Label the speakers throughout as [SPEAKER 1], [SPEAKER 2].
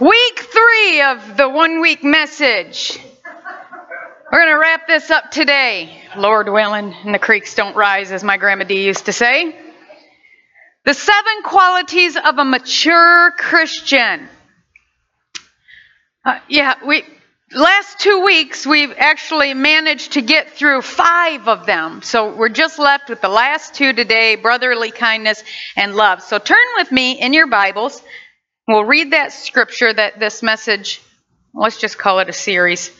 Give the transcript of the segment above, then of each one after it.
[SPEAKER 1] Week three of the one week message. We're going to wrap this up today, Lord willing, and the creeks don't rise, as my grandma D used to say. The seven qualities of a mature Christian. Uh, yeah, we last two weeks we've actually managed to get through five of them. So we're just left with the last two today brotherly kindness and love. So turn with me in your Bibles. We'll read that scripture that this message, let's just call it a series.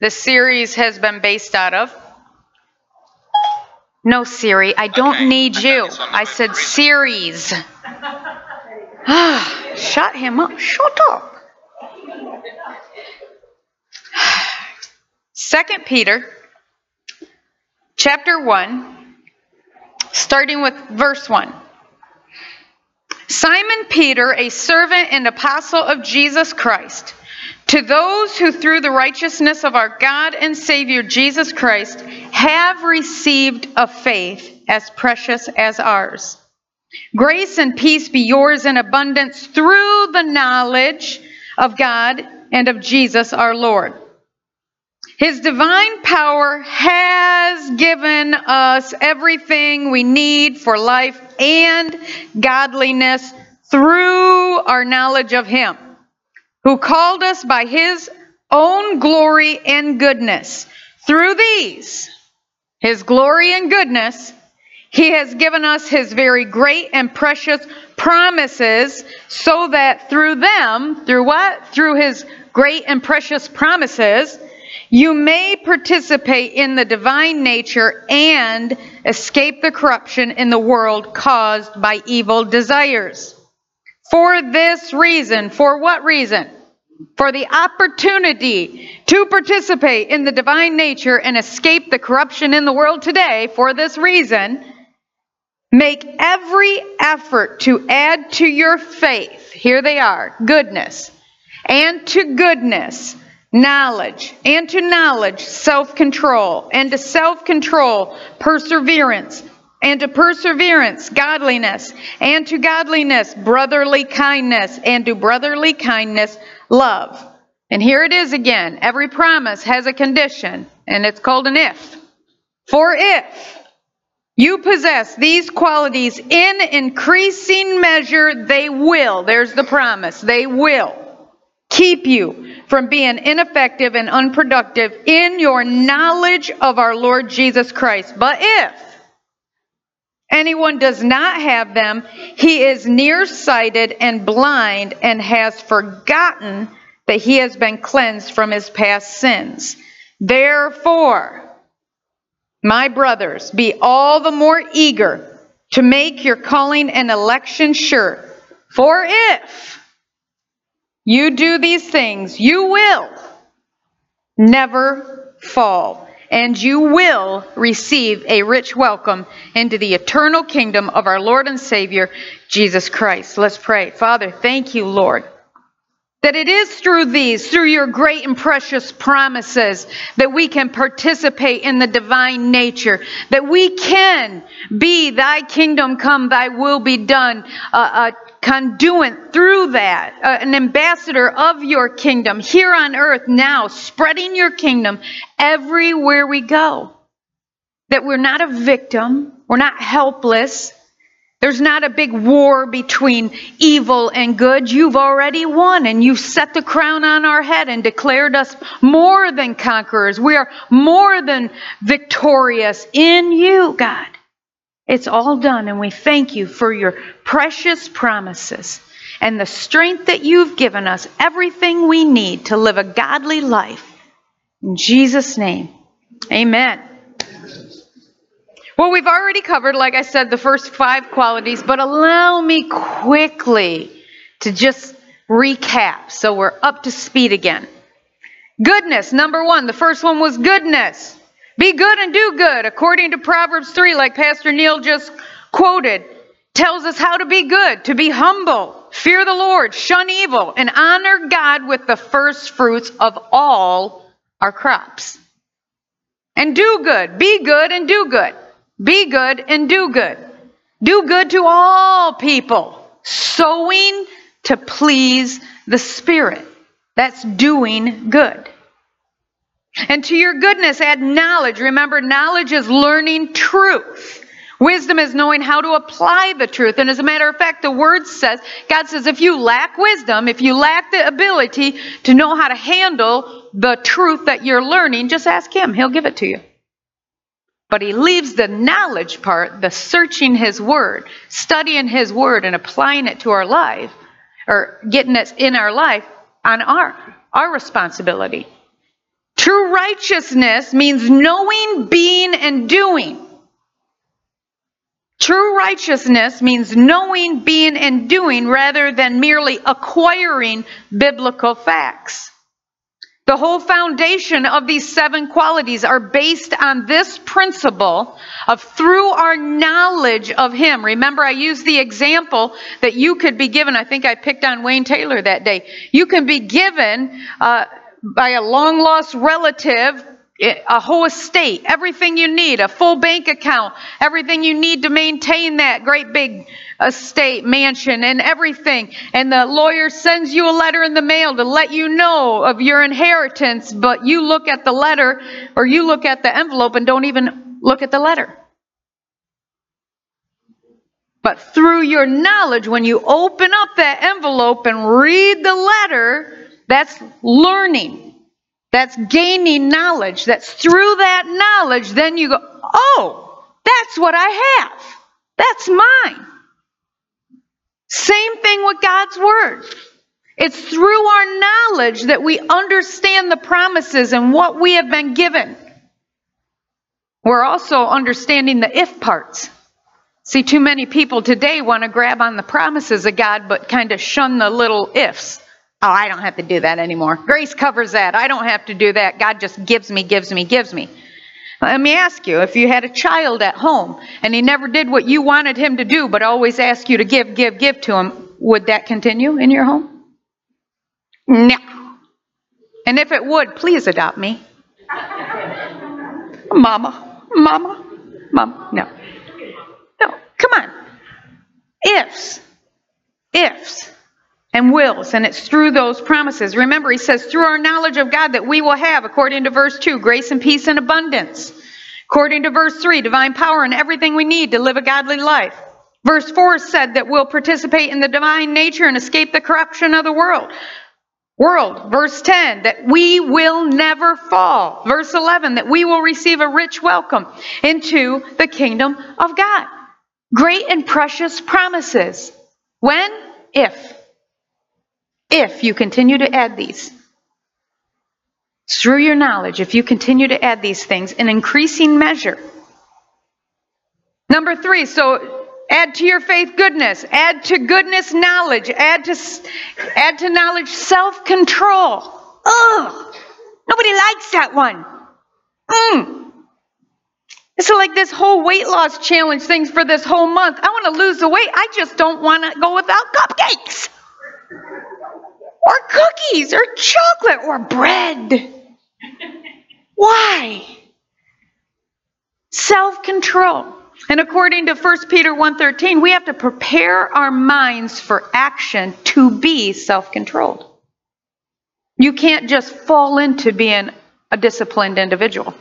[SPEAKER 1] the series has been based out of. No, Siri, I don't
[SPEAKER 2] Okay,
[SPEAKER 1] need you.
[SPEAKER 2] said
[SPEAKER 1] I said series. Ah, Shut him up. Shut up. Second Peter chapter 1 starting with verse 1. Simon Peter, a servant and apostle of Jesus Christ, to those who through the righteousness of our God and Savior Jesus Christ have received a faith as precious as ours. Grace and peace be yours in abundance through the knowledge of God and of Jesus our Lord. His divine power has given us everything we need for life and godliness through our knowledge of Him, who called us by His own glory and goodness. Through these, His glory and goodness, He has given us His very great and precious promises, so that through them, through what? Through His great and precious promises, you may participate in the divine nature and escape the corruption in the world caused by evil desires. For this reason, for what reason? For the opportunity to participate in the divine nature and escape the corruption in the world today, for this reason, make every effort to add to your faith, here they are, goodness, and to goodness, knowledge, and to knowledge, self control, and to self control, perseverance, and to perseverance, godliness, and to godliness, brotherly kindness, and to brotherly kindness, love. And here it is again. Every promise has a condition, and it's called an if. For if you possess these qualities in increasing measure, they will, there's the promise, they will keep you from being ineffective and unproductive in your knowledge of our Lord Jesus Christ. But if anyone does not have them, he is nearsighted and blind and has forgotten that he has been cleansed from his past sins. Therefore, my brothers, be all the more eager to make your calling and election sure. For if you do these things, you will never fall, and you will receive a rich welcome into the eternal kingdom of our Lord and Savior, Jesus Christ. Let's pray. Father, thank you, Lord. That it is through these, through your great and precious promises, that we can participate in the divine nature, that we can be thy kingdom come, thy will be done, uh, a conduit through that, uh, an ambassador of your kingdom here on earth now, spreading your kingdom everywhere we go. That we're not a victim, we're not helpless, there's not a big war between evil and good. You've already won and you've set the crown on our head and declared us more than conquerors. We are more than victorious in you, God. It's all done and we thank you for your precious promises and the strength that you've given us, everything we need to live a godly life. In Jesus' name, amen. Well, we've already covered, like I said, the first five qualities, but allow me quickly to just recap so we're up to speed again. Goodness, number one. The first one was goodness. Be good and do good, according to Proverbs 3, like Pastor Neil just quoted, tells us how to be good, to be humble, fear the Lord, shun evil, and honor God with the first fruits of all our crops. And do good. Be good and do good. Be good and do good. Do good to all people, sowing to please the Spirit. That's doing good. And to your goodness, add knowledge. Remember, knowledge is learning truth. Wisdom is knowing how to apply the truth. And as a matter of fact, the word says, God says, if you lack wisdom, if you lack the ability to know how to handle the truth that you're learning, just ask Him. He'll give it to you. But He leaves the knowledge part, the searching His word, studying His word, and applying it to our life, or getting it in our life on our, our responsibility. True righteousness means knowing, being, and doing. True righteousness means knowing, being, and doing rather than merely acquiring biblical facts. The whole foundation of these seven qualities are based on this principle of through our knowledge of Him. Remember, I used the example that you could be given. I think I picked on Wayne Taylor that day. You can be given uh, by a long lost relative eh, a whole estate, everything you need, a full bank account, everything you need to maintain that great big estate, mansion, and everything. And the lawyer sends you a letter in the mail to let you know of your inheritance, but you look at the letter or you look at the envelope and don't even look at the letter. But through your knowledge, when you open up that envelope and read the letter, that's learning. That's gaining knowledge. That's through that knowledge, then you go, oh, that's what I have. That's mine. Same thing with God's Word. It's through our knowledge that we understand the promises and what we have been given. We're also understanding the if parts. See, too many people today want to grab on the promises of God, but kind of shun the little ifs. Oh, I don't have to do that anymore. Grace covers that. I don't have to do that. God just gives me, gives me, gives me. Let me ask you if you had a child at home and he never did what you wanted him to do, but always asked you to give, give, give to him, would that continue in your home? No. And if it would, please adopt me. Mama, mama, mama. No. No, come on. Ifs. Ifs and wills, and it's through those promises. Remember, he says, through our knowledge of God that we will have, according to verse 2, grace and peace and abundance. According to verse 3, divine power and everything we need to live a godly life. Verse 4 said that we'll participate in the divine nature and escape the corruption of the world. World. Verse 10, that we will never fall. Verse 11, that we will receive a rich welcome into the kingdom of God. Great and precious promises. When? If if you continue to add these. Through your knowledge, if you continue to add these things in increasing measure. Number three, so add to your faith goodness, add to goodness knowledge, add to add to knowledge self-control. Ugh, nobody likes that one. Mm. So, like this whole weight loss challenge things for this whole month, I want to lose the weight. I just don't want to go without cupcakes or cookies or chocolate or bread. Why? Self-control. And according to 1 Peter 1:13, we have to prepare our minds for action to be self-controlled. You can't just fall into being a disciplined individual.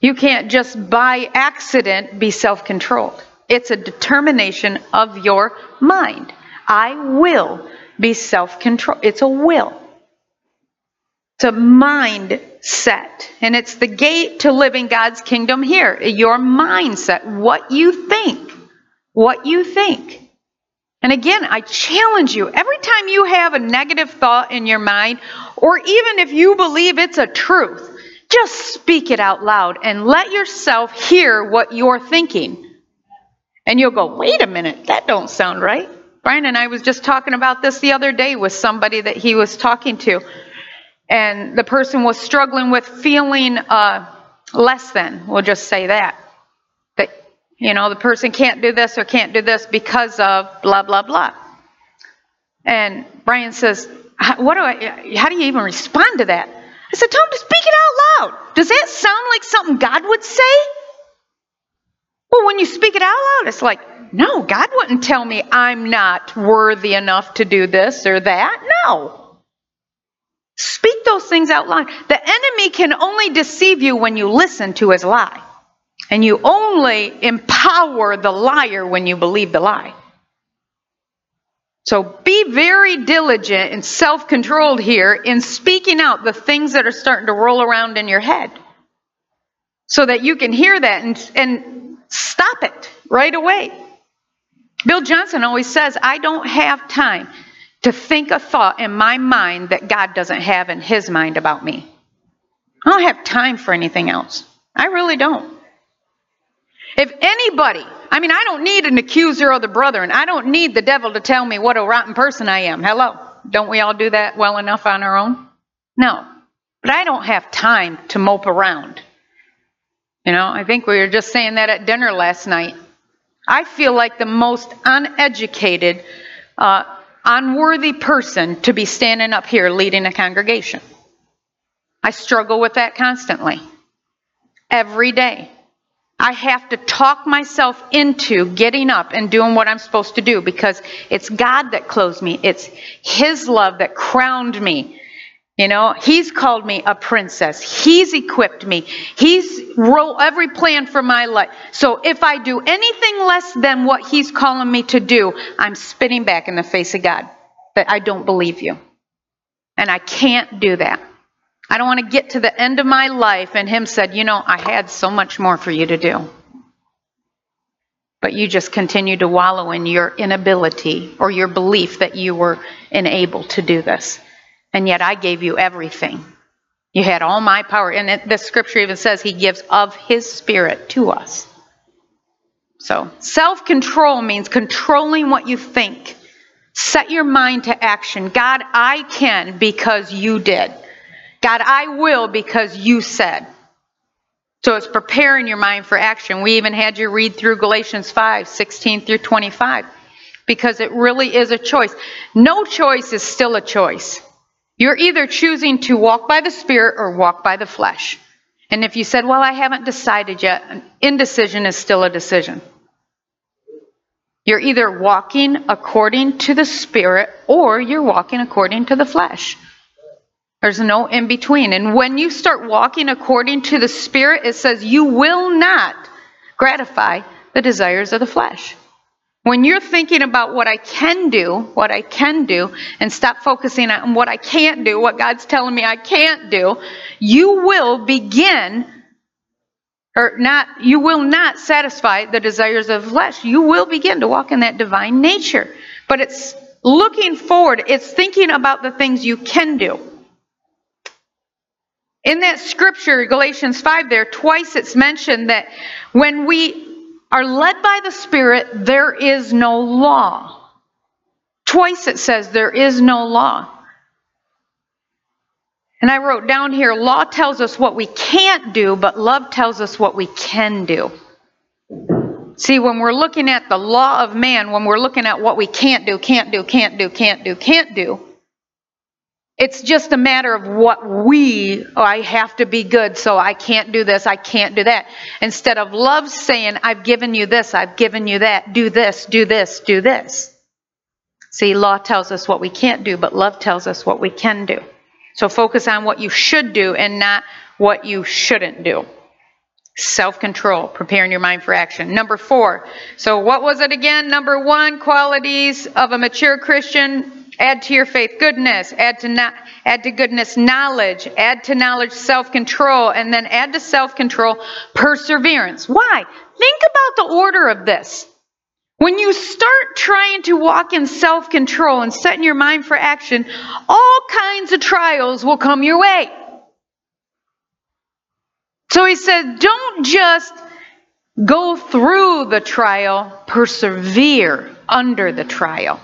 [SPEAKER 1] You can't just by accident be self-controlled. It's a determination of your mind. I will be self control. It's a will, it's a mindset. And it's the gate to living God's kingdom here. Your mindset, what you think. What you think. And again, I challenge you every time you have a negative thought in your mind, or even if you believe it's a truth, just speak it out loud and let yourself hear what you're thinking. And you'll go, wait a minute, that don't sound right. Brian and I was just talking about this the other day with somebody that he was talking to. And the person was struggling with feeling uh, less than, we'll just say that. That, you know, the person can't do this or can't do this because of blah, blah, blah. And Brian says, what do I, how do you even respond to that? I said, tell him to speak it out loud. Does that sound like something God would say? Well, when you speak it out loud, it's like, no, God wouldn't tell me I'm not worthy enough to do this or that. No. Speak those things out loud. The enemy can only deceive you when you listen to his lie. And you only empower the liar when you believe the lie. So be very diligent and self controlled here in speaking out the things that are starting to roll around in your head so that you can hear that and, and stop it right away. Bill Johnson always says, I don't have time to think a thought in my mind that God doesn't have in his mind about me. I don't have time for anything else. I really don't. If anybody, I mean, I don't need an accuser of the brethren. I don't need the devil to tell me what a rotten person I am. Hello. Don't we all do that well enough on our own? No. But I don't have time to mope around. You know, I think we were just saying that at dinner last night. I feel like the most uneducated, uh, unworthy person to be standing up here leading a congregation. I struggle with that constantly, every day. I have to talk myself into getting up and doing what I'm supposed to do because it's God that clothes me. It's His love that crowned me. You know, He's called me a princess. He's equipped me. He's wrote every plan for my life. So if I do anything less than what He's calling me to do, I'm spitting back in the face of God that I don't believe you. And I can't do that. I don't want to get to the end of my life and him said, You know, I had so much more for you to do. But you just continue to wallow in your inability or your belief that you were unable to do this. And yet I gave you everything. You had all my power. And it, the scripture even says he gives of his spirit to us. So self control means controlling what you think. Set your mind to action. God, I can because you did. God, I will because you said. So it's preparing your mind for action. We even had you read through Galatians 5 16 through 25 because it really is a choice. No choice is still a choice. You're either choosing to walk by the Spirit or walk by the flesh. And if you said, Well, I haven't decided yet, indecision is still a decision. You're either walking according to the Spirit or you're walking according to the flesh. There's no in between. And when you start walking according to the Spirit, it says you will not gratify the desires of the flesh. When you're thinking about what I can do, what I can do, and stop focusing on what I can't do, what God's telling me I can't do, you will begin, or not, you will not satisfy the desires of flesh. You will begin to walk in that divine nature. But it's looking forward, it's thinking about the things you can do. In that scripture, Galatians 5, there, twice it's mentioned that when we are led by the Spirit, there is no law. Twice it says there is no law. And I wrote down here law tells us what we can't do, but love tells us what we can do. See, when we're looking at the law of man, when we're looking at what we can't do, can't do, can't do, can't do, can't do, it's just a matter of what we, oh, I have to be good, so I can't do this, I can't do that. Instead of love saying, I've given you this, I've given you that, do this, do this, do this. See, law tells us what we can't do, but love tells us what we can do. So focus on what you should do and not what you shouldn't do. Self control, preparing your mind for action. Number four. So, what was it again? Number one, qualities of a mature Christian Add to your faith goodness, add to add to goodness knowledge, add to knowledge self-control, and then add to self-control perseverance. Why? Think about the order of this. When you start trying to walk in self-control and setting your mind for action, all kinds of trials will come your way. So he said, don't just go through the trial, persevere under the trial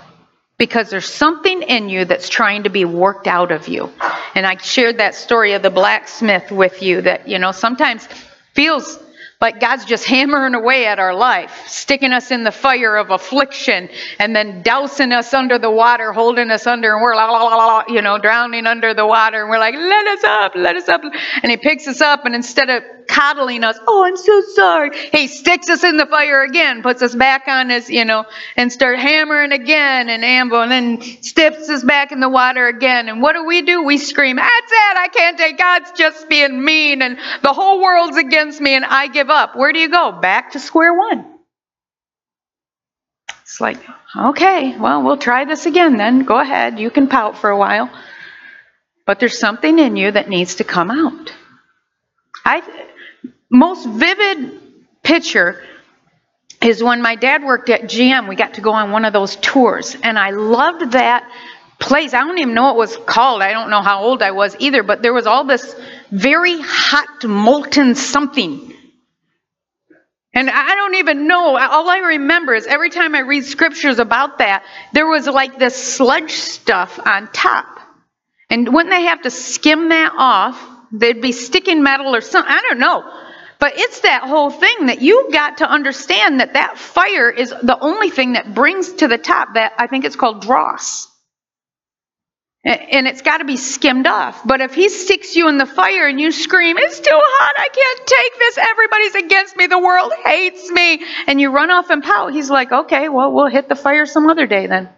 [SPEAKER 1] because there's something in you that's trying to be worked out of you. And I shared that story of the blacksmith with you that, you know, sometimes feels like God's just hammering away at our life, sticking us in the fire of affliction, and then dousing us under the water, holding us under, and we're la la la la, you know, drowning under the water, and we're like, let us up, let us up. And He picks us up, and instead of coddling us. Oh, I'm so sorry. He sticks us in the fire again, puts us back on his, you know, and start hammering again and amble, and then steps us back in the water again. And what do we do? We scream, That's it. I can't take God's just being mean, and the whole world's against me, and I give up. Where do you go? Back to square one. It's like, okay, well, we'll try this again then. Go ahead. You can pout for a while. But there's something in you that needs to come out. I most vivid picture is when my dad worked at GM. We got to go on one of those tours, and I loved that place. I don't even know what it was called. I don't know how old I was either, but there was all this very hot molten something. And I don't even know. All I remember is every time I read scriptures about that, there was like this sludge stuff on top. And wouldn't they have to skim that off? They'd be sticking metal or something. I don't know. But it's that whole thing that you've got to understand that that fire is the only thing that brings to the top that I think it's called dross. And it's got to be skimmed off. But if he sticks you in the fire and you scream, It's too hot, I can't take this, everybody's against me, the world hates me, and you run off and pout, he's like, Okay, well, we'll hit the fire some other day then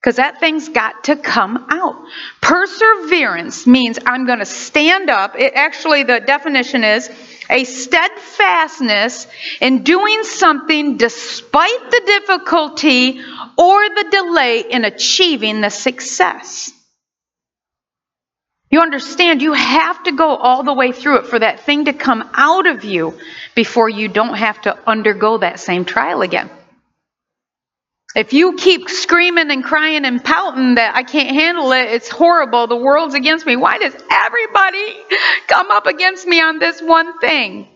[SPEAKER 1] because that thing's got to come out. Perseverance means I'm going to stand up. It, actually, the definition is a steadfastness in doing something despite the difficulty or the delay in achieving the success. You understand, you have to go all the way through it for that thing to come out of you before you don't have to undergo that same trial again. If you keep screaming and crying and pouting that I can't handle it, it's horrible, the world's against me, why does everybody come up against me on this one thing?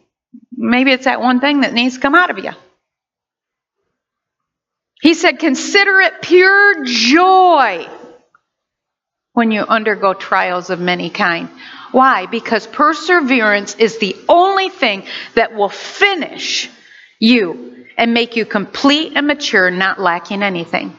[SPEAKER 1] Maybe it's that one thing that needs to come out of you. He said, Consider it pure joy when you undergo trials of many kind. Why? Because perseverance is the only thing that will finish you and make you complete and mature, not lacking anything.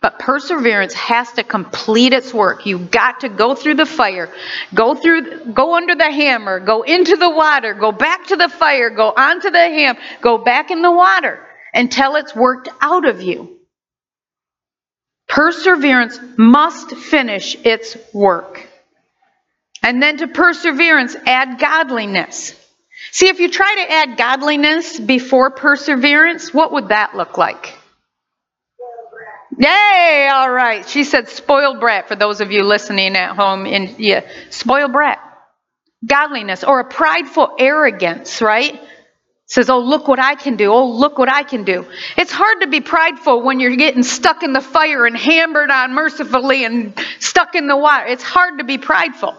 [SPEAKER 1] But perseverance has to complete its work. You've got to go through the fire, go through, go under the hammer, go into the water, go back to the fire, go onto the ham, go back in the water until it's worked out of you. Perseverance must finish its work. And then to perseverance, add godliness. See, if you try to add godliness before perseverance, what would that look like? Yay, all right. She said spoiled brat for those of you listening at home. In yeah, spoiled brat. Godliness or a prideful arrogance, right? Says, oh, look what I can do. Oh, look what I can do. It's hard to be prideful when you're getting stuck in the fire and hammered on mercifully and stuck in the water. It's hard to be prideful.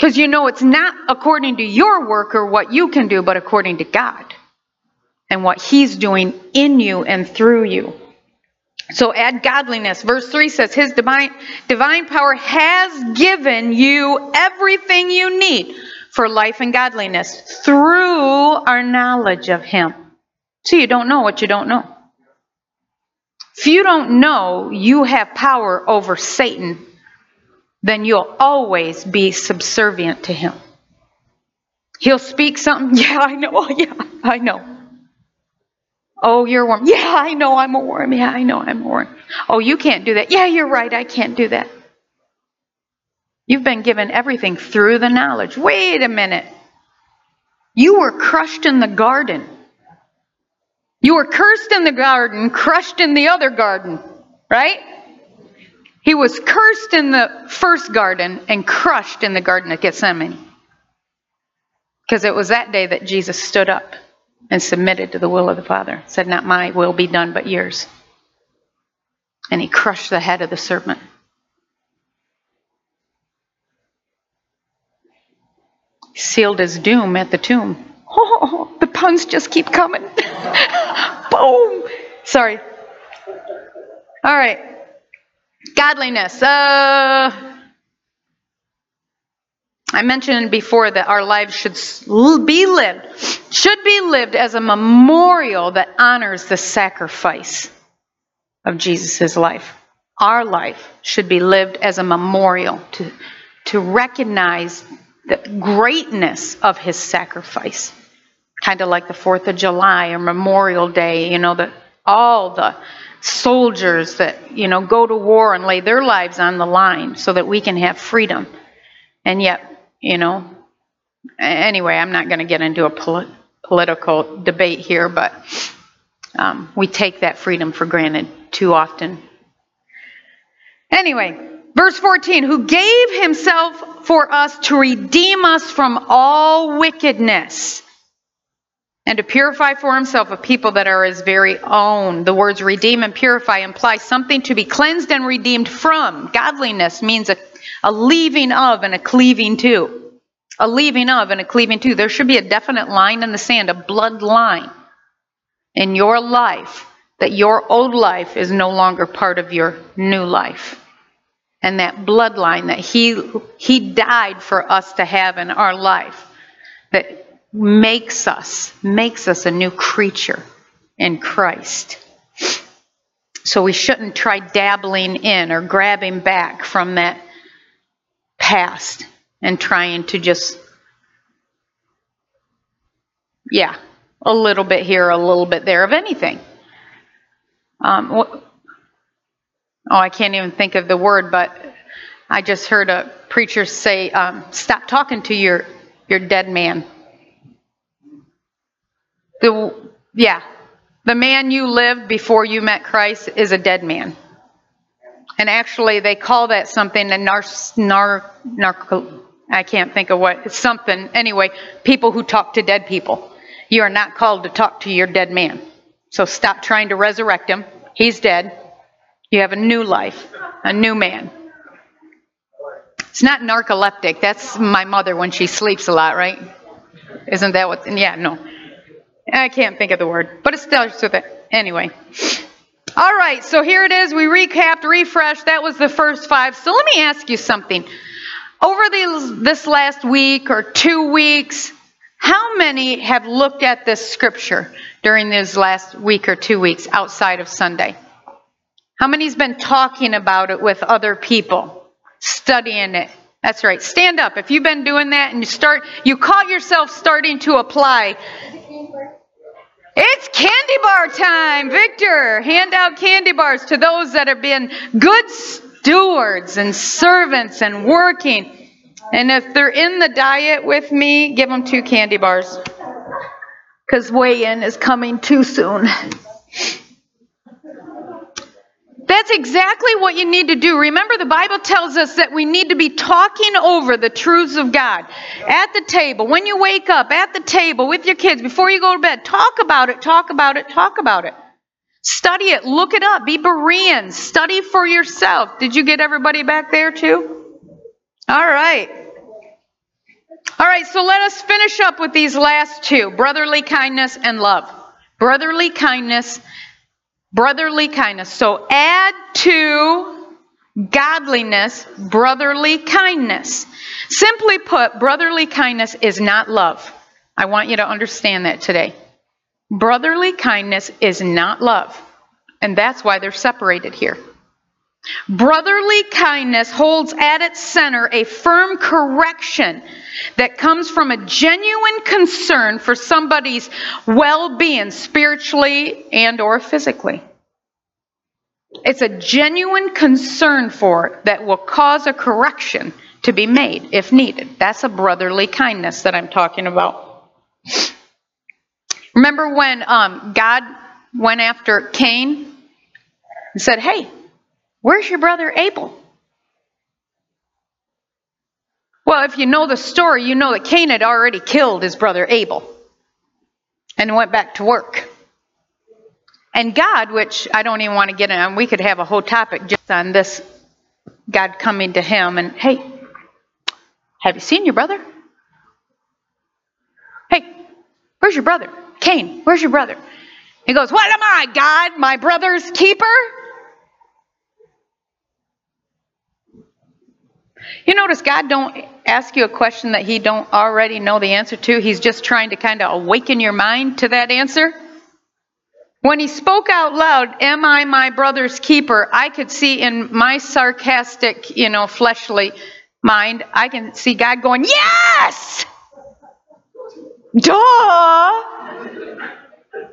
[SPEAKER 1] Because you know it's not according to your work or what you can do, but according to God and what He's doing in you and through you. So add godliness. Verse 3 says, His divine, divine power has given you everything you need for life and godliness through our knowledge of Him. So you don't know what you don't know. If you don't know you have power over Satan, then you'll always be subservient to him. He'll speak something, yeah, I know, yeah, I know. Oh, you're a worm. Yeah, I know I'm a worm. Yeah, I know I'm a worm. Oh, you can't do that. Yeah, you're right, I can't do that. You've been given everything through the knowledge. Wait a minute. You were crushed in the garden. You were cursed in the garden, crushed in the other garden, right? He was cursed in the first garden and crushed in the Garden of Gethsemane. Because it was that day that Jesus stood up and submitted to the will of the Father. Said, Not my will be done, but yours. And he crushed the head of the serpent. He sealed his doom at the tomb. Oh, the puns just keep coming. Boom. Sorry. All right. Godliness. Uh, I mentioned before that our lives should be lived, should be lived as a memorial that honors the sacrifice of Jesus' life. Our life should be lived as a memorial to, to recognize the greatness of his sacrifice. Kind of like the 4th of July or Memorial Day, you know, that all the soldiers that, you know, go to war and lay their lives on the line so that we can have freedom. And yet, you know, anyway, I'm not going to get into a pol- political debate here, but um, we take that freedom for granted too often. Anyway, verse 14, who gave himself for us to redeem us from all wickedness and to purify for himself a people that are his very own. The words redeem and purify imply something to be cleansed and redeemed from. Godliness means a, a leaving of and a cleaving to. A leaving of and a cleaving to. There should be a definite line in the sand, a blood line in your life that your old life is no longer part of your new life. And that bloodline that he, he died for us to have in our life. That makes us, makes us a new creature in Christ. So we shouldn't try dabbling in or grabbing back from that past and trying to just, yeah, a little bit here, a little bit there of anything. Um, oh, I can't even think of the word, but I just heard a preacher say, um, "Stop talking to your your dead man." The, yeah, the man you lived before you met Christ is a dead man. And actually, they call that something a nar, nar, narco, I can't think of what, it's something. Anyway, people who talk to dead people. You are not called to talk to your dead man. So stop trying to resurrect him. He's dead. You have a new life, a new man. It's not narcoleptic. That's my mother when she sleeps a lot, right? Isn't that what? Yeah, no. I can't think of the word, but it starts with it. Anyway. All right, so here it is. We recapped, refreshed. That was the first five. So let me ask you something. Over these, this last week or two weeks, how many have looked at this scripture during this last week or two weeks outside of Sunday? How many's been talking about it with other people, studying it? That's right. Stand up. If you've been doing that and you start, you caught yourself starting to apply it's candy bar time. Victor, hand out candy bars to those that have been good stewards and servants and working. And if they're in the diet with me, give them two candy bars. Because weigh in is coming too soon. That's exactly what you need to do. Remember, the Bible tells us that we need to be talking over the truths of God at the table, when you wake up, at the table with your kids, before you go to bed. Talk about it, talk about it, talk about it. Study it, look it up, be Bereans, study for yourself. Did you get everybody back there too? All right. All right, so let us finish up with these last two brotherly kindness and love. Brotherly kindness Brotherly kindness. So add to godliness brotherly kindness. Simply put, brotherly kindness is not love. I want you to understand that today. Brotherly kindness is not love. And that's why they're separated here. Brotherly kindness holds at its center a firm correction that comes from a genuine concern for somebody's well-being spiritually and or physically. It's a genuine concern for it that will cause a correction to be made if needed. That's a brotherly kindness that I'm talking about. Remember when um, God went after Cain and said, Hey, Where's your brother Abel? Well, if you know the story, you know that Cain had already killed his brother Abel and went back to work. And God, which I don't even want to get on, we could have a whole topic just on this God coming to him and, hey, have you seen your brother? Hey, where's your brother? Cain, where's your brother? He goes, What am I, God, my brother's keeper? You notice God don't ask you a question that he don't already know the answer to. He's just trying to kind of awaken your mind to that answer. When he spoke out loud, "Am I my brother's keeper?" I could see in my sarcastic, you know, fleshly mind, I can see God going, Yes! Duh!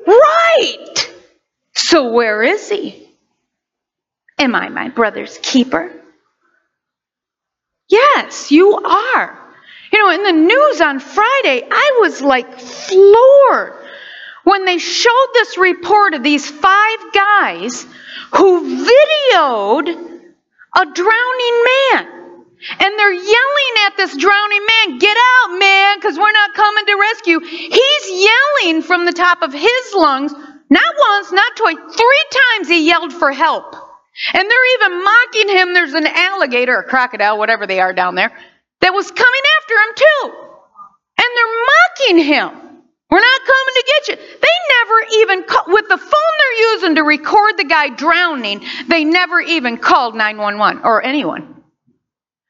[SPEAKER 1] Right! So where is he? Am I my brother's keeper? Yes, you are. You know, in the news on Friday, I was like floored when they showed this report of these five guys who videoed a drowning man. And they're yelling at this drowning man, Get out, man, because we're not coming to rescue. He's yelling from the top of his lungs, not once, not twice, three times he yelled for help. And they're even mocking him. There's an alligator, a crocodile, whatever they are down there, that was coming after him too. And they're mocking him. We're not coming to get you. They never even, call, with the phone they're using to record the guy drowning, they never even called 911 or anyone.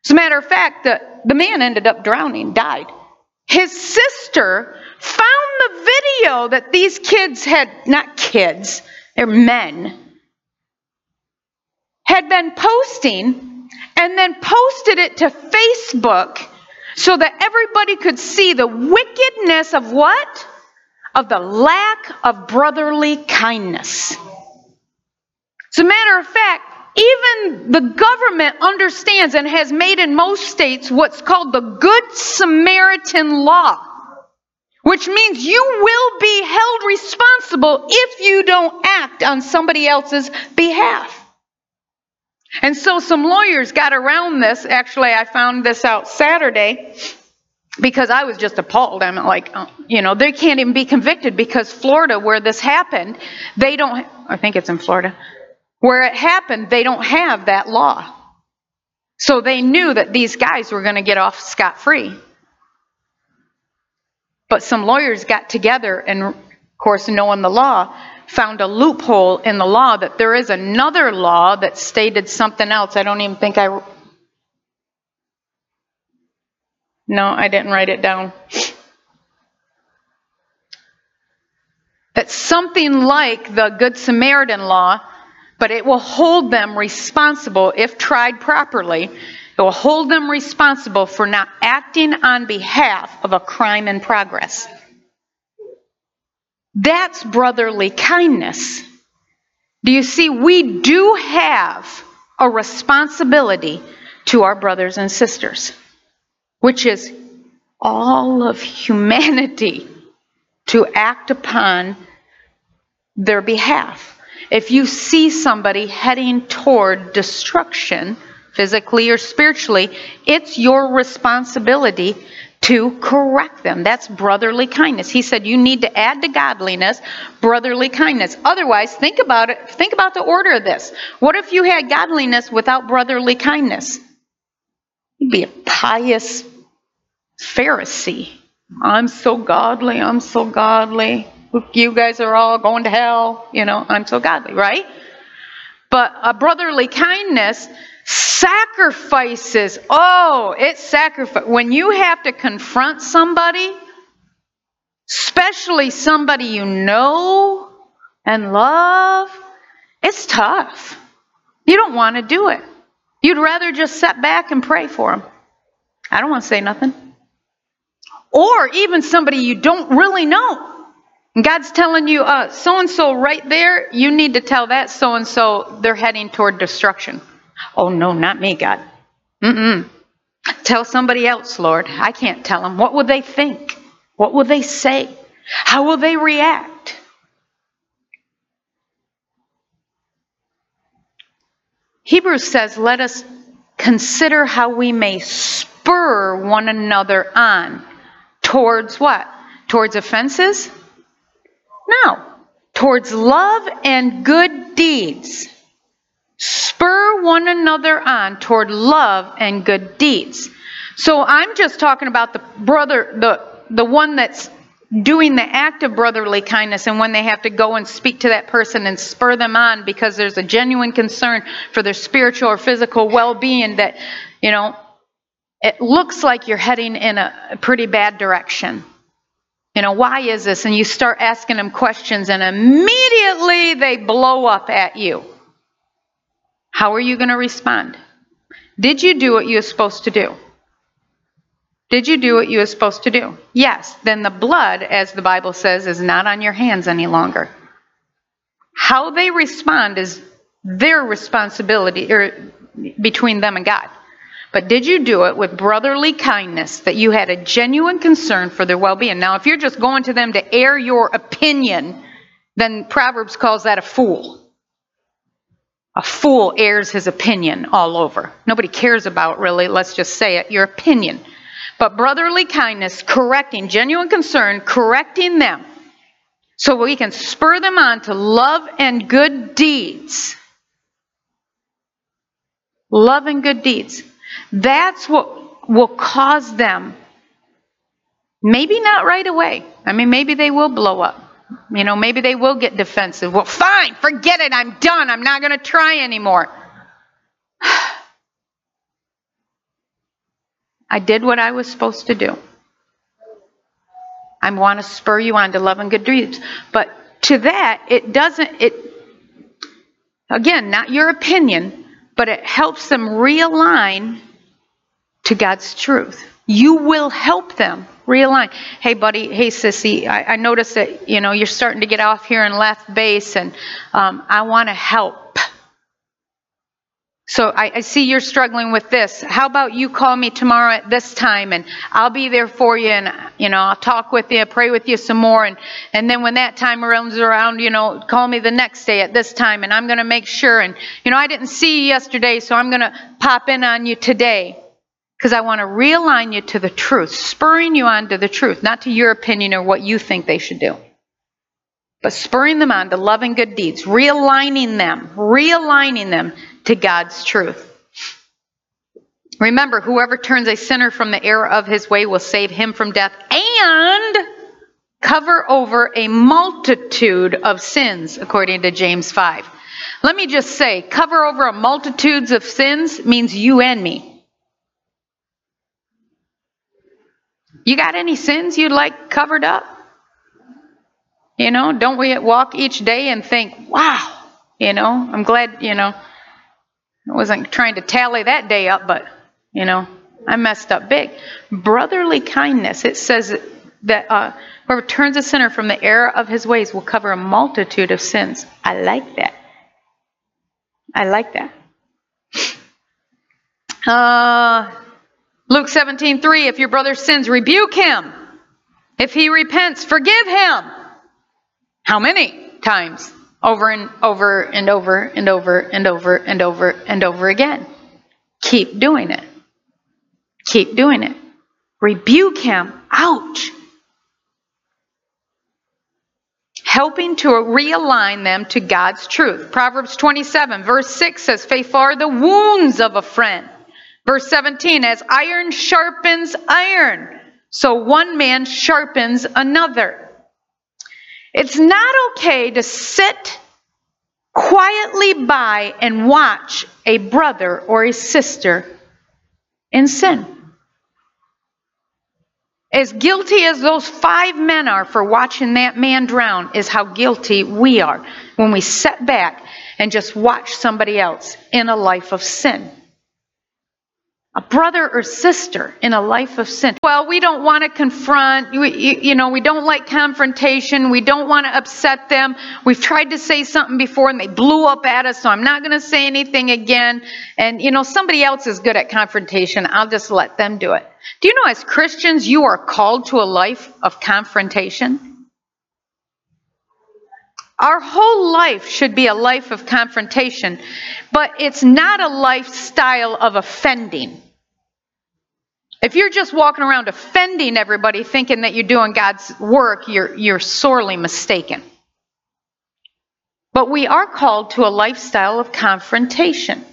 [SPEAKER 1] As a matter of fact, the, the man ended up drowning, died. His sister found the video that these kids had, not kids, they're men, had been posting and then posted it to Facebook so that everybody could see the wickedness of what? Of the lack of brotherly kindness. As a matter of fact, even the government understands and has made in most states what's called the Good Samaritan Law, which means you will be held responsible if you don't act on somebody else's behalf. And so some lawyers got around this. Actually, I found this out Saturday because I was just appalled. I'm like, oh, you know, they can't even be convicted because Florida, where this happened, they don't, I think it's in Florida, where it happened, they don't have that law. So they knew that these guys were going to get off scot free. But some lawyers got together and, of course, knowing the law, found a loophole in the law that there is another law that stated something else. I don't even think I. No, I didn't write it down. It's something like the Good Samaritan law, but it will hold them responsible if tried properly. It will hold them responsible for not acting on behalf of a crime in progress. That's brotherly kindness. Do you see? We do have a responsibility to our brothers and sisters, which is all of humanity to act upon their behalf. If you see somebody heading toward destruction, physically or spiritually, it's your responsibility to correct them. That's brotherly kindness. He said you need to add to godliness brotherly kindness. Otherwise, think about it. Think about the order of this. What if you had godliness without brotherly kindness? You'd be a pious Pharisee. I'm so godly. I'm so godly. You guys are all going to hell. You know, I'm so godly, right? But a brotherly kindness Sacrifices. Oh, it's sacrifice. When you have to confront somebody, especially somebody you know and love, it's tough. You don't want to do it. You'd rather just sit back and pray for them. I don't want to say nothing. Or even somebody you don't really know. And God's telling you, uh so and so right there, you need to tell that so and so they're heading toward destruction. Oh, no, not me, God. Mm-mm. Tell somebody else, Lord. I can't tell them. What will they think? What will they say? How will they react? Hebrews says, let us consider how we may spur one another on towards what? Towards offenses? No. Towards love and good deeds. Spur one another on toward love and good deeds. So I'm just talking about the brother, the, the one that's doing the act of brotherly kindness and when they have to go and speak to that person and spur them on because there's a genuine concern for their spiritual or physical well-being that you know it looks like you're heading in a pretty bad direction. You know why is this? And you start asking them questions and immediately they blow up at you how are you going to respond? Did you do what you were supposed to do? Did you do what you were supposed to do? Yes. Then the blood, as the Bible says, is not on your hands any longer. How they respond is their responsibility or between them and God. But did you do it with brotherly kindness that you had a genuine concern for their well being? Now, if you're just going to them to air your opinion, then Proverbs calls that a fool. A fool airs his opinion all over. Nobody cares about, really, let's just say it, your opinion. But brotherly kindness, correcting, genuine concern, correcting them so we can spur them on to love and good deeds. Love and good deeds. That's what will cause them, maybe not right away. I mean, maybe they will blow up. You know, maybe they will get defensive. Well, fine, forget it. I'm done. I'm not going to try anymore. I did what I was supposed to do. I want to spur you on to love and good deeds. But to that, it doesn't, it, again, not your opinion, but it helps them realign to God's truth. You will help them realign. Hey, buddy. Hey, sissy. I, I noticed that you know you're starting to get off here in left base, and um, I want to help. So I, I, see you're struggling with this. How about you call me tomorrow at this time, and I'll be there for you, and you know I'll talk with you, pray with you some more, and and then when that time runs around, you know, call me the next day at this time, and I'm going to make sure. And you know I didn't see you yesterday, so I'm going to pop in on you today because I want to realign you to the truth, spurring you on to the truth, not to your opinion or what you think they should do, but spurring them on to loving good deeds, realigning them, realigning them to God's truth. Remember, whoever turns a sinner from the error of his way will save him from death and cover over a multitude of sins, according to James 5. Let me just say, cover over a multitudes of sins means you and me. You got any sins you'd like covered up? You know, don't we walk each day and think, wow, you know, I'm glad, you know, I wasn't trying to tally that day up, but, you know, I messed up big. Brotherly kindness, it says that uh, whoever turns a sinner from the error of his ways will cover a multitude of sins. I like that. I like that. Uh, Luke 17, 3, if your brother sins, rebuke him. If he repents, forgive him. How many times? Over and over and over and over and over and over and over again. Keep doing it. Keep doing it. Rebuke him. Ouch. Helping to realign them to God's truth. Proverbs 27, verse 6 says, Faithful are the wounds of a friend Verse 17, as iron sharpens iron, so one man sharpens another. It's not okay to sit quietly by and watch a brother or a sister in sin. As guilty as those five men are for watching that man drown, is how guilty we are when we sit back and just watch somebody else in a life of sin a brother or sister in a life of sin. Well, we don't want to confront, we, you know, we don't like confrontation. We don't want to upset them. We've tried to say something before and they blew up at us, so I'm not going to say anything again. And, you know, somebody else is good at confrontation. I'll just let them do it. Do you know, as Christians, you are called to a life of confrontation? Our whole life should be a life of confrontation, but it's not a lifestyle of offending. If you're just walking around offending everybody thinking that you're doing God's work, you're, you're sorely mistaken. But we are called to a lifestyle of confrontation.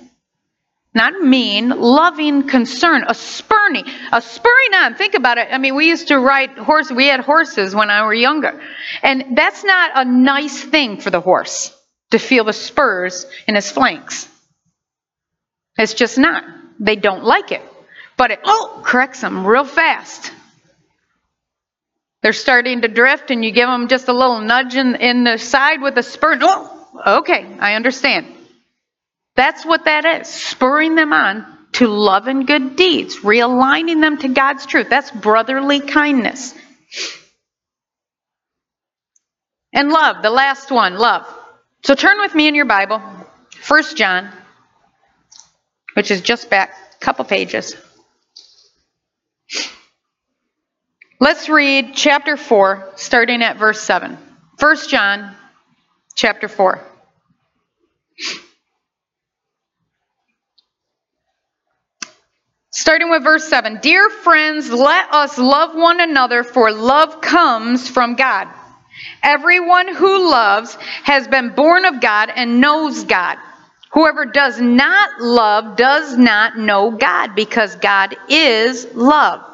[SPEAKER 1] Not mean, loving concern, a spurning, a spurring on. Think about it. I mean, we used to ride horses. We had horses when I were younger. And that's not a nice thing for the horse to feel the spurs in his flanks. It's just not. They don't like it but it oh, corrects them real fast. They're starting to drift, and you give them just a little nudge in, in the side with a spur. Oh, okay, I understand. That's what that is spurring them on to love and good deeds, realigning them to God's truth. That's brotherly kindness. And love, the last one, love. So turn with me in your Bible, 1 John, which is just back a couple pages. Let's read chapter 4, starting at verse 7. 1 John chapter 4. Starting with verse 7 Dear friends, let us love one another, for love comes from God. Everyone who loves has been born of God and knows God. Whoever does not love does not know God, because God is love.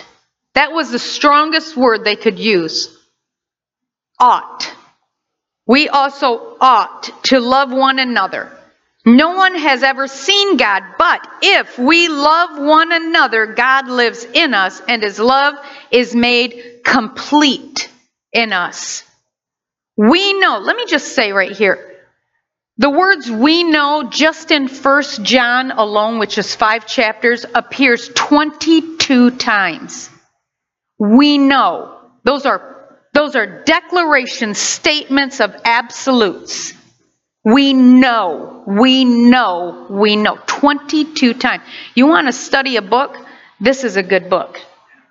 [SPEAKER 1] That was the strongest word they could use. Ought. We also ought to love one another. No one has ever seen God, but if we love one another, God lives in us and his love is made complete in us. We know, let me just say right here, the words we know just in First John alone, which is five chapters, appears 22 times. We know. Those are, those are declarations, statements of absolutes. We know, we know, we know. 22 times. You want to study a book? This is a good book.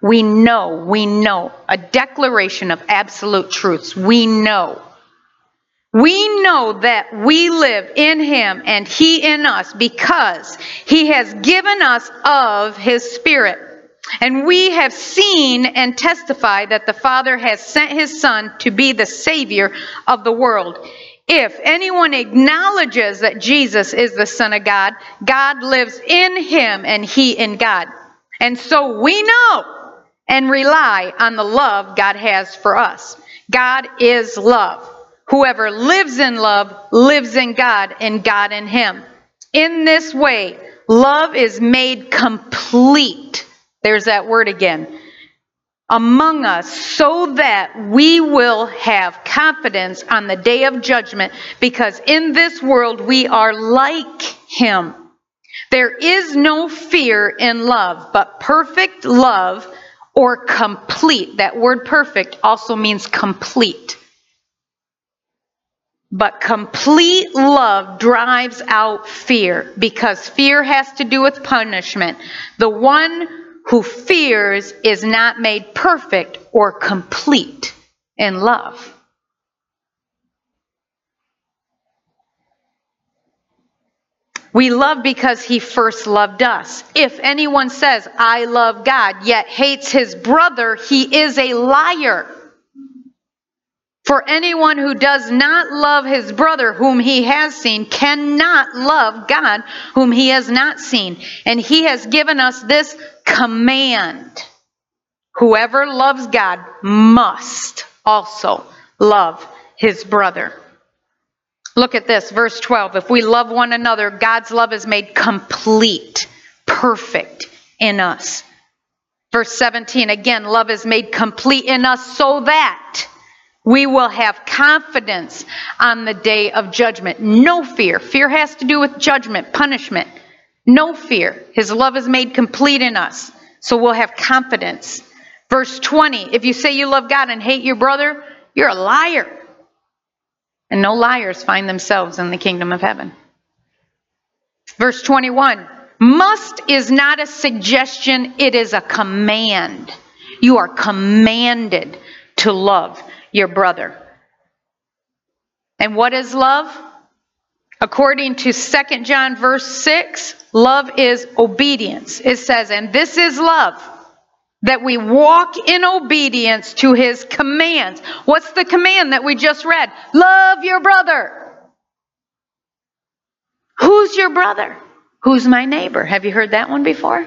[SPEAKER 1] We know, we know. A declaration of absolute truths. We know. We know that we live in Him and He in us because He has given us of His Spirit. And we have seen and testified that the Father has sent His Son to be the Savior of the world. If anyone acknowledges that Jesus is the Son of God, God lives in him and he in God. And so we know and rely on the love God has for us. God is love. Whoever lives in love lives in God and God in him. In this way, love is made complete. There's that word again among us so that we will have confidence on the day of judgment because in this world we are like him. There is no fear in love, but perfect love or complete. That word perfect also means complete. But complete love drives out fear because fear has to do with punishment. The one who fears is not made perfect or complete in love. We love because he first loved us. If anyone says, I love God, yet hates his brother, he is a liar. For anyone who does not love his brother whom he has seen cannot love God whom he has not seen. And he has given us this command. Whoever loves God must also love his brother. Look at this, verse 12. If we love one another, God's love is made complete, perfect in us. Verse 17, again, love is made complete in us so that we will have confidence on the day of judgment. No fear. Fear has to do with judgment, punishment. No fear. His love is made complete in us. So we'll have confidence. Verse 20 If you say you love God and hate your brother, you're a liar. And no liars find themselves in the kingdom of heaven. Verse 21 Must is not a suggestion, it is a command. You are commanded to love your brother. And what is love? According to 2 John verse 6, love is obedience. It says, and this is love, that we walk in obedience to his commands. What's the command that we just read? Love your brother. Who's your brother? Who's my neighbor? Have you heard that one before?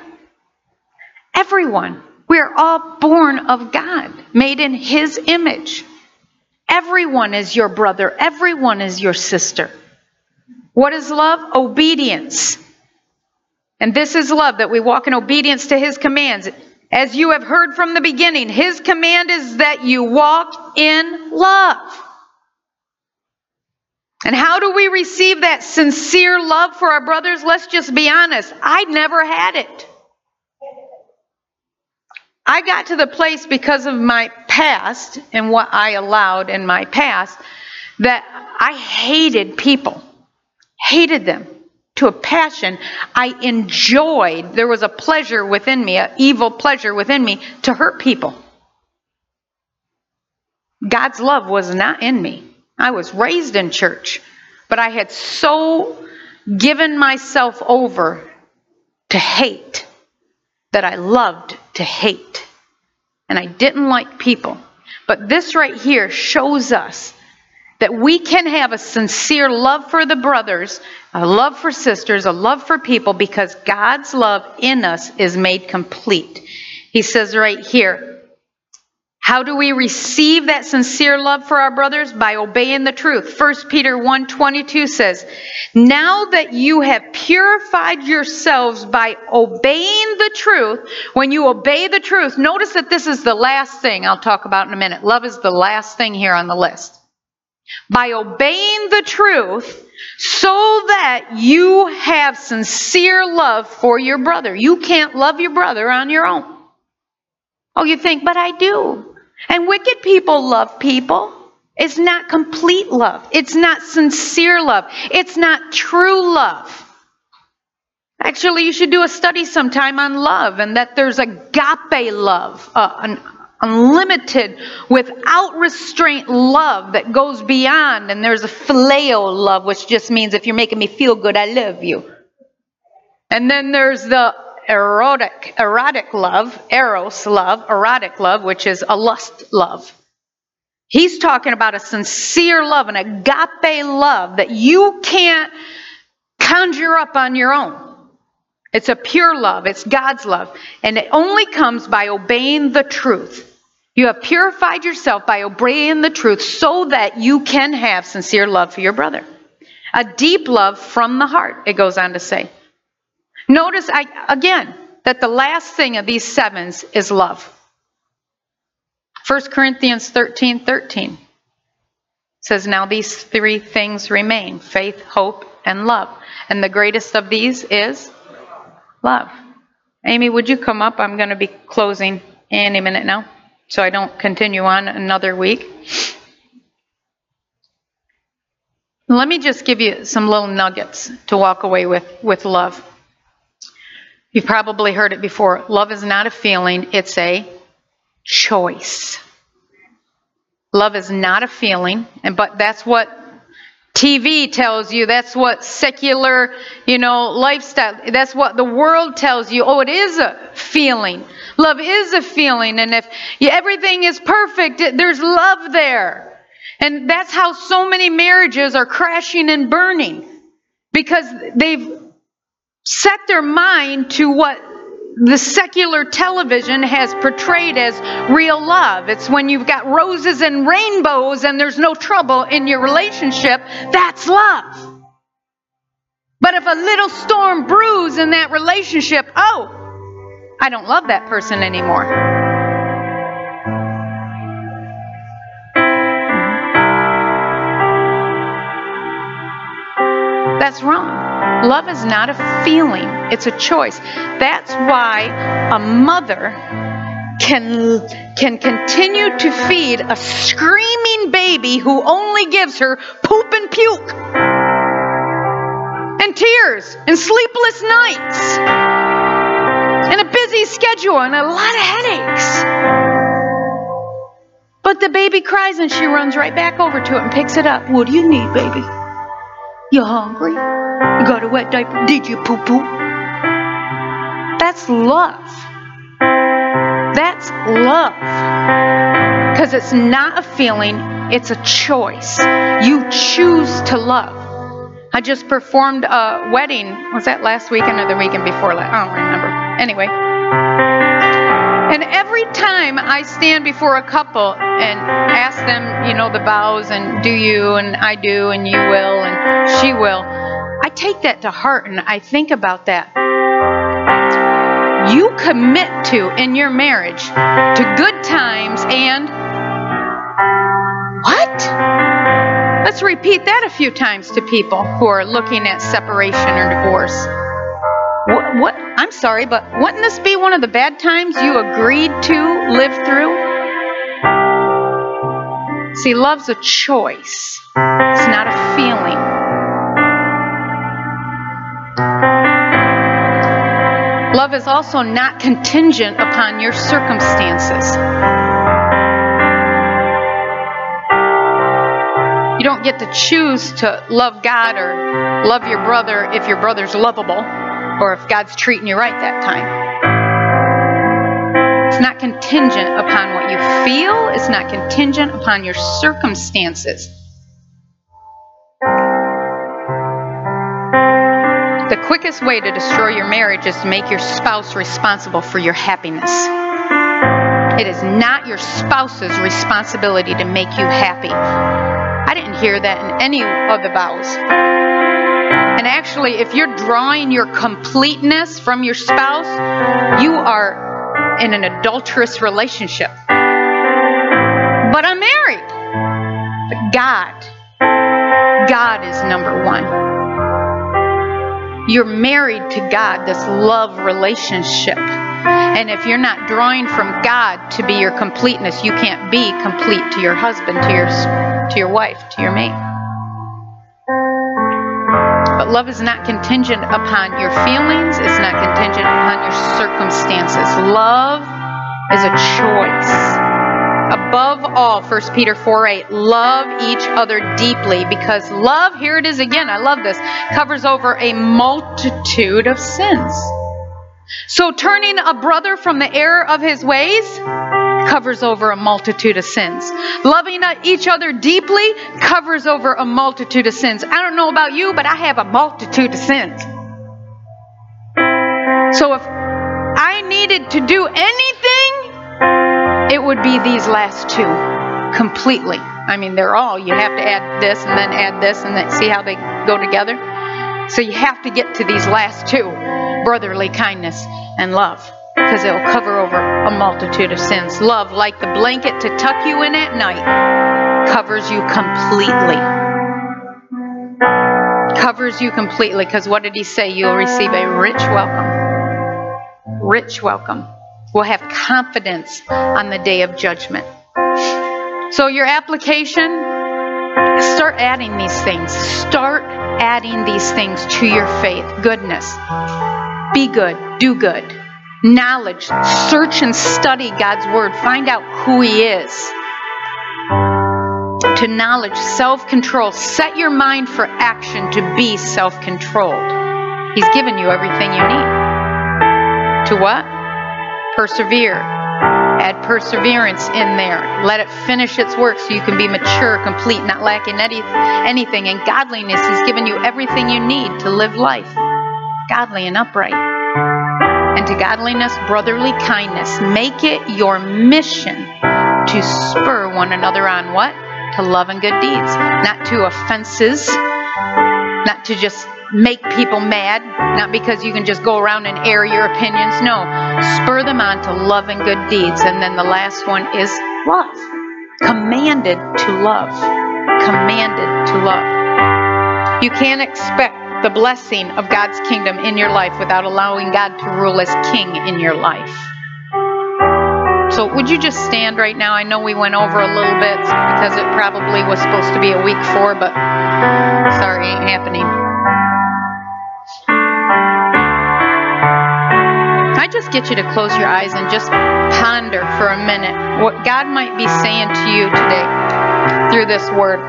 [SPEAKER 1] Everyone. We are all born of God, made in His image. Everyone is your brother, everyone is your sister. What is love? Obedience. And this is love that we walk in obedience to His commands. As you have heard from the beginning, His command is that you walk in love. And how do we receive that sincere love for our brothers? Let's just be honest. I never had it. I got to the place because of my past and what I allowed in my past that I hated people, hated them to a passion. I enjoyed, there was a pleasure within me, an evil pleasure within me to hurt people. God's love was not in me. I was raised in church, but I had so given myself over to hate that I loved to hate. And I didn't like people. But this right here shows us that we can have a sincere love for the brothers, a love for sisters, a love for people because God's love in us is made complete. He says right here, how do we receive that sincere love for our brothers? By obeying the truth. 1 Peter 1:22 says, "Now that you have purified yourselves by obeying the truth, when you obey the truth, notice that this is the last thing I'll talk about in a minute. Love is the last thing here on the list. By obeying the truth, so that you have sincere love for your brother. You can't love your brother on your own. Oh, you think, but I do. And wicked people love people. It's not complete love. It's not sincere love. It's not true love. Actually, you should do a study sometime on love and that there's agape love, uh, an unlimited, without restraint love that goes beyond. And there's a phileo love, which just means if you're making me feel good, I love you. And then there's the erotic, erotic love, eros love, erotic love, which is a lust love. He's talking about a sincere love, an agape love that you can't conjure up on your own. It's a pure love, it's God's love, and it only comes by obeying the truth. You have purified yourself by obeying the truth so that you can have sincere love for your brother. A deep love from the heart, it goes on to say. Notice I, again that the last thing of these sevens is love. 1 Corinthians 13 13 says, Now these three things remain faith, hope, and love. And the greatest of these is love. Amy, would you come up? I'm going to be closing any minute now, so I don't continue on another week. Let me just give you some little nuggets to walk away with with love. You've probably heard it before. Love is not a feeling, it's a choice. Love is not a feeling, and but that's what TV tells you, that's what secular, you know, lifestyle, that's what the world tells you. Oh, it is a feeling. Love is a feeling, and if everything is perfect, there's love there. And that's how so many marriages are crashing and burning because they've set their mind to what the secular television has portrayed as real love. It's when you've got roses and rainbows and there's no trouble in your relationship. That's love. But if a little storm brews in that relationship, oh, I don't love that person anymore. That's wrong. Love is not a feeling, it's a choice. That's why a mother can, can continue to feed a screaming baby who only gives her poop and puke and tears and sleepless nights and a busy schedule and a lot of headaches. But the baby cries and she runs right back over to it and picks it up. What do you need, baby? You hungry? You got a wet diaper? Did you poo poo? That's love. That's love. Because it's not a feeling, it's a choice. You choose to love. I just performed a wedding. Was that last weekend or the weekend before? I don't remember. Anyway, And every time I stand before a couple and ask them, you know, the vows and do you and I do and you will and she will, I take that to heart and I think about that. You commit to in your marriage to good times and what? Let's repeat that a few times to people who are looking at separation or divorce. What, what? I'm sorry, but wouldn't this be one of the bad times you agreed to live through? See, love's a choice. It's not a feeling. Love is also not contingent upon your circumstances. You don't get to choose to love God or love your brother if your brother's lovable or if God's treating you right that time. It's not contingent upon what you feel, it's not contingent upon your circumstances. The quickest way to destroy your marriage is to make your spouse responsible for your happiness. It is not your spouse's responsibility to make you happy. I didn't hear that in any of the vows. And actually, if you're drawing your completeness from your spouse, you are in an adulterous relationship. But I'm married. But God, God is number one. You're married to God, this love relationship. And if you're not drawing from God to be your completeness, you can't be complete to your husband, to your to your wife, to your mate. But love is not contingent upon your feelings, it's not contingent upon your circumstances. Love is a choice. Above all, 1 Peter 4 8, love each other deeply because love, here it is again, I love this, covers over a multitude of sins. So turning a brother from the error of his ways, covers over a multitude of sins. Loving uh, each other deeply covers over a multitude of sins. I don't know about you, but I have a multitude of sins. So if I needed to do anything, it would be these last two completely. I mean, they're all, you have to add this and then add this and then see how they go together. So you have to get to these last two brotherly kindness and love because it'll cover over a multitude of sins. Love, like the blanket to tuck you in at night, covers you completely. Covers you completely because what did he say? You'll receive a rich welcome. Rich welcome. We'll have confidence on the day of judgment. So, your application, start adding these things. Start adding these things to your faith. Goodness. Be good. Do good knowledge. Search and study God's Word. Find out who He is. To knowledge, self control. Set your mind for action to be self controlled. He's given you everything you need. To what? Persevere. Add perseverance in there. Let it finish its work so you can be mature, complete, not lacking any, anything. And godliness, He's given you everything you need to live life godly and upright and to godliness, brotherly kindness. Make it your mission to spur one another on what? To love and good deeds, not to offenses, not to just make people mad, not because you can just go around and air your opinions. No, spur them on to love and good deeds. And then the last one is love. Commanded to love. Commanded to love. You can't expect the blessing of God's kingdom in your life without allowing God to rule as king in your life. So, would you just stand right now? I know we went over a little bit because it probably was supposed to be a week four, but sorry, ain't happening. I just get you to close your eyes and just ponder for a minute what God might be saying to you today through this word.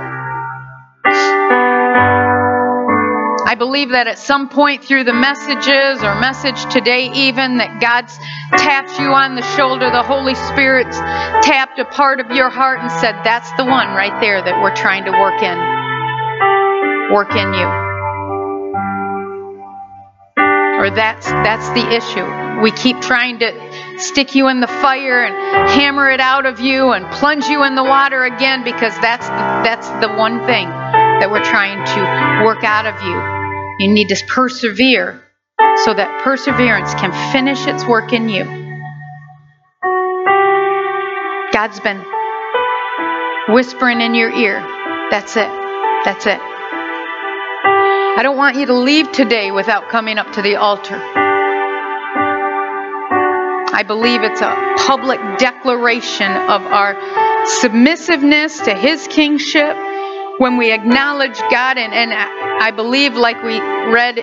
[SPEAKER 1] I believe that at some point through the messages or message today, even that God's tapped you on the shoulder, the Holy Spirit's tapped a part of your heart and said, That's the one right there that we're trying to work in. Work in you. Or that's that's the issue. We keep trying to stick you in the fire and hammer it out of you and plunge you in the water again because that's the, that's the one thing that we're trying to work out of you. You need to persevere so that perseverance can finish its work in you. God's been whispering in your ear. That's it. That's it. I don't want you to leave today without coming up to the altar. I believe it's a public declaration of our submissiveness to His kingship when we acknowledge God. And, and I believe, like we read,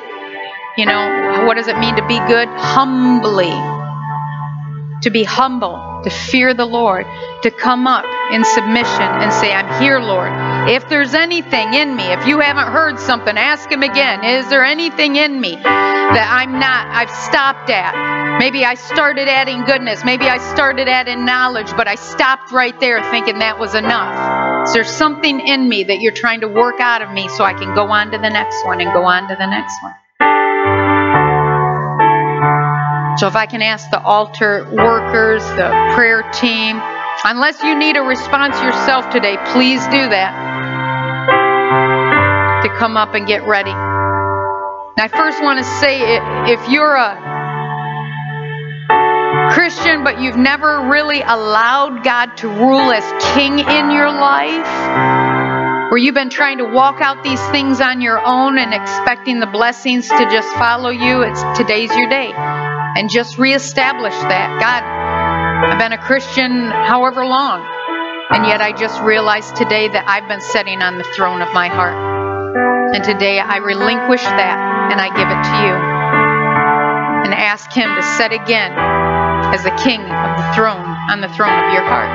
[SPEAKER 1] you know, what does it mean to be good? Humbly. To be humble to fear the Lord, to come up in submission and say, I'm here, Lord. If there's anything in me, if you haven't heard something, ask Him again. Is there anything in me that I'm not, I've stopped at? Maybe I started adding goodness. Maybe I started adding knowledge, but I stopped right there thinking that was enough. Is there something in me that you're trying to work out of me so I can go on to the next one and go on to the next one? So if I can ask the altar workers, the prayer team, unless you need a response yourself today, please do that. To come up and get ready. Now, I first want to say if you're a Christian, but you've never really allowed God to rule as king in your life, where you've been trying to walk out these things on your own and expecting the blessings to just follow you, it's today's your day and just reestablish that. God, I've been a Christian however long, and yet I just realized today that I've been sitting on the throne of my heart. And today I relinquish that and I give it to you. And ask Him to set again as the King of the throne on the throne of your heart.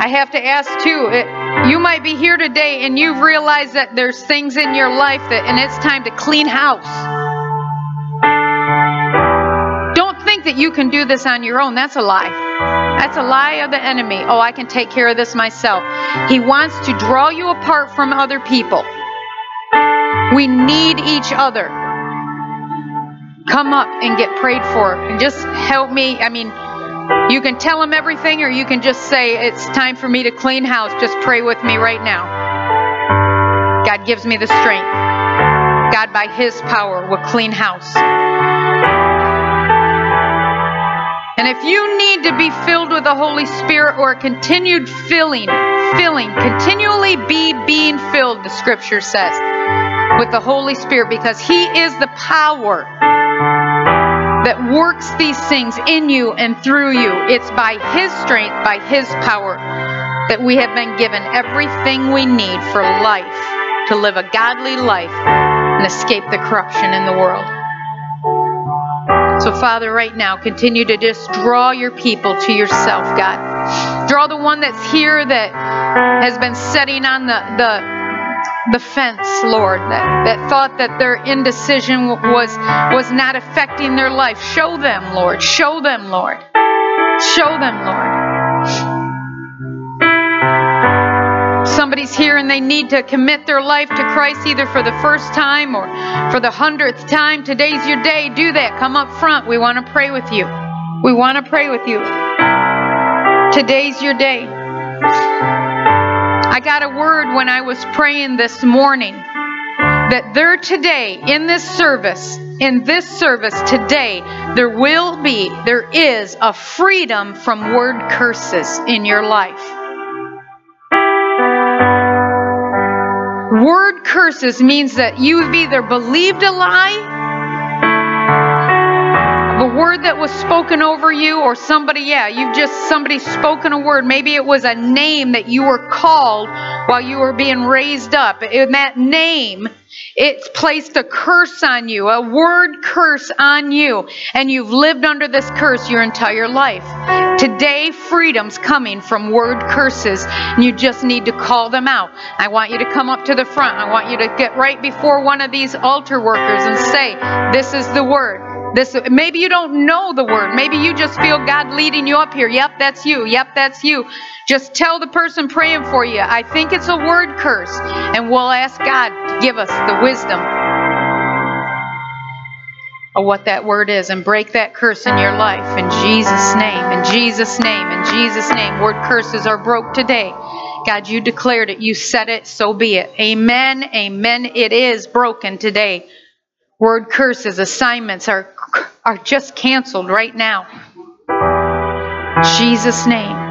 [SPEAKER 1] I have to ask too, it, you might be here today and you've realized that there's things in your life that, and it's time to clean house. Don't think that you can do this on your own. That's a lie. That's a lie of the enemy. Oh, I can take care of this myself. He wants to draw you apart from other people. We need each other. Come up and get prayed for and just help me. I mean, you can tell him everything or you can just say, It's time for me to clean house. Just pray with me right now. God gives me the strength. God, by His power, will clean house. And if you need to be filled with the Holy Spirit or a continued filling, filling, continually be being filled, the scripture says, with the Holy Spirit because He is the power that works these things in you and through you. It's by His strength, by His power, that we have been given everything we need for life, to live a godly life and escape the corruption in the world. So, Father, right now, continue to just draw your people to yourself, God. Draw the one that's here that has been sitting on the, the, the fence, Lord, that, that thought that their indecision was, was not affecting their life. Show them, Lord. Show them, Lord. Show them, Lord somebody's here and they need to commit their life to Christ either for the first time or for the hundredth time, today's your day. Do that. Come up front. We want to pray with you. We want to pray with you. Today's your day. I got a word when I was praying this morning that there today in this service, in this service today, there will be, there is a freedom from word curses in your life. Word curses means that you've either believed a lie, word that was spoken over you, or somebody, yeah, you've just somebody spoken a word. Maybe it was a name that you were called while you were being raised up. In that name, it's placed a curse on you, a word curse on you, and you've lived under this curse your entire life. Today, freedom's coming from word curses, and you just need to call them out. I want you to come up to the front. I want you to get right before one of these altar workers and say, This is the word. This maybe you don't know the word. Maybe you just feel God leading you up here. Yep, that's you. Yep, that's you. Just tell the person praying for you. I think it's a word curse, and we'll ask God to give us the wisdom of what that word is and break that curse in your life in Jesus name. In Jesus name. In Jesus name. Word curses are broke today. God, you declared it. You said it. So be it. Amen. Amen. It is broken today. Word curses, assignments are, are just canceled right now. Jesus' name.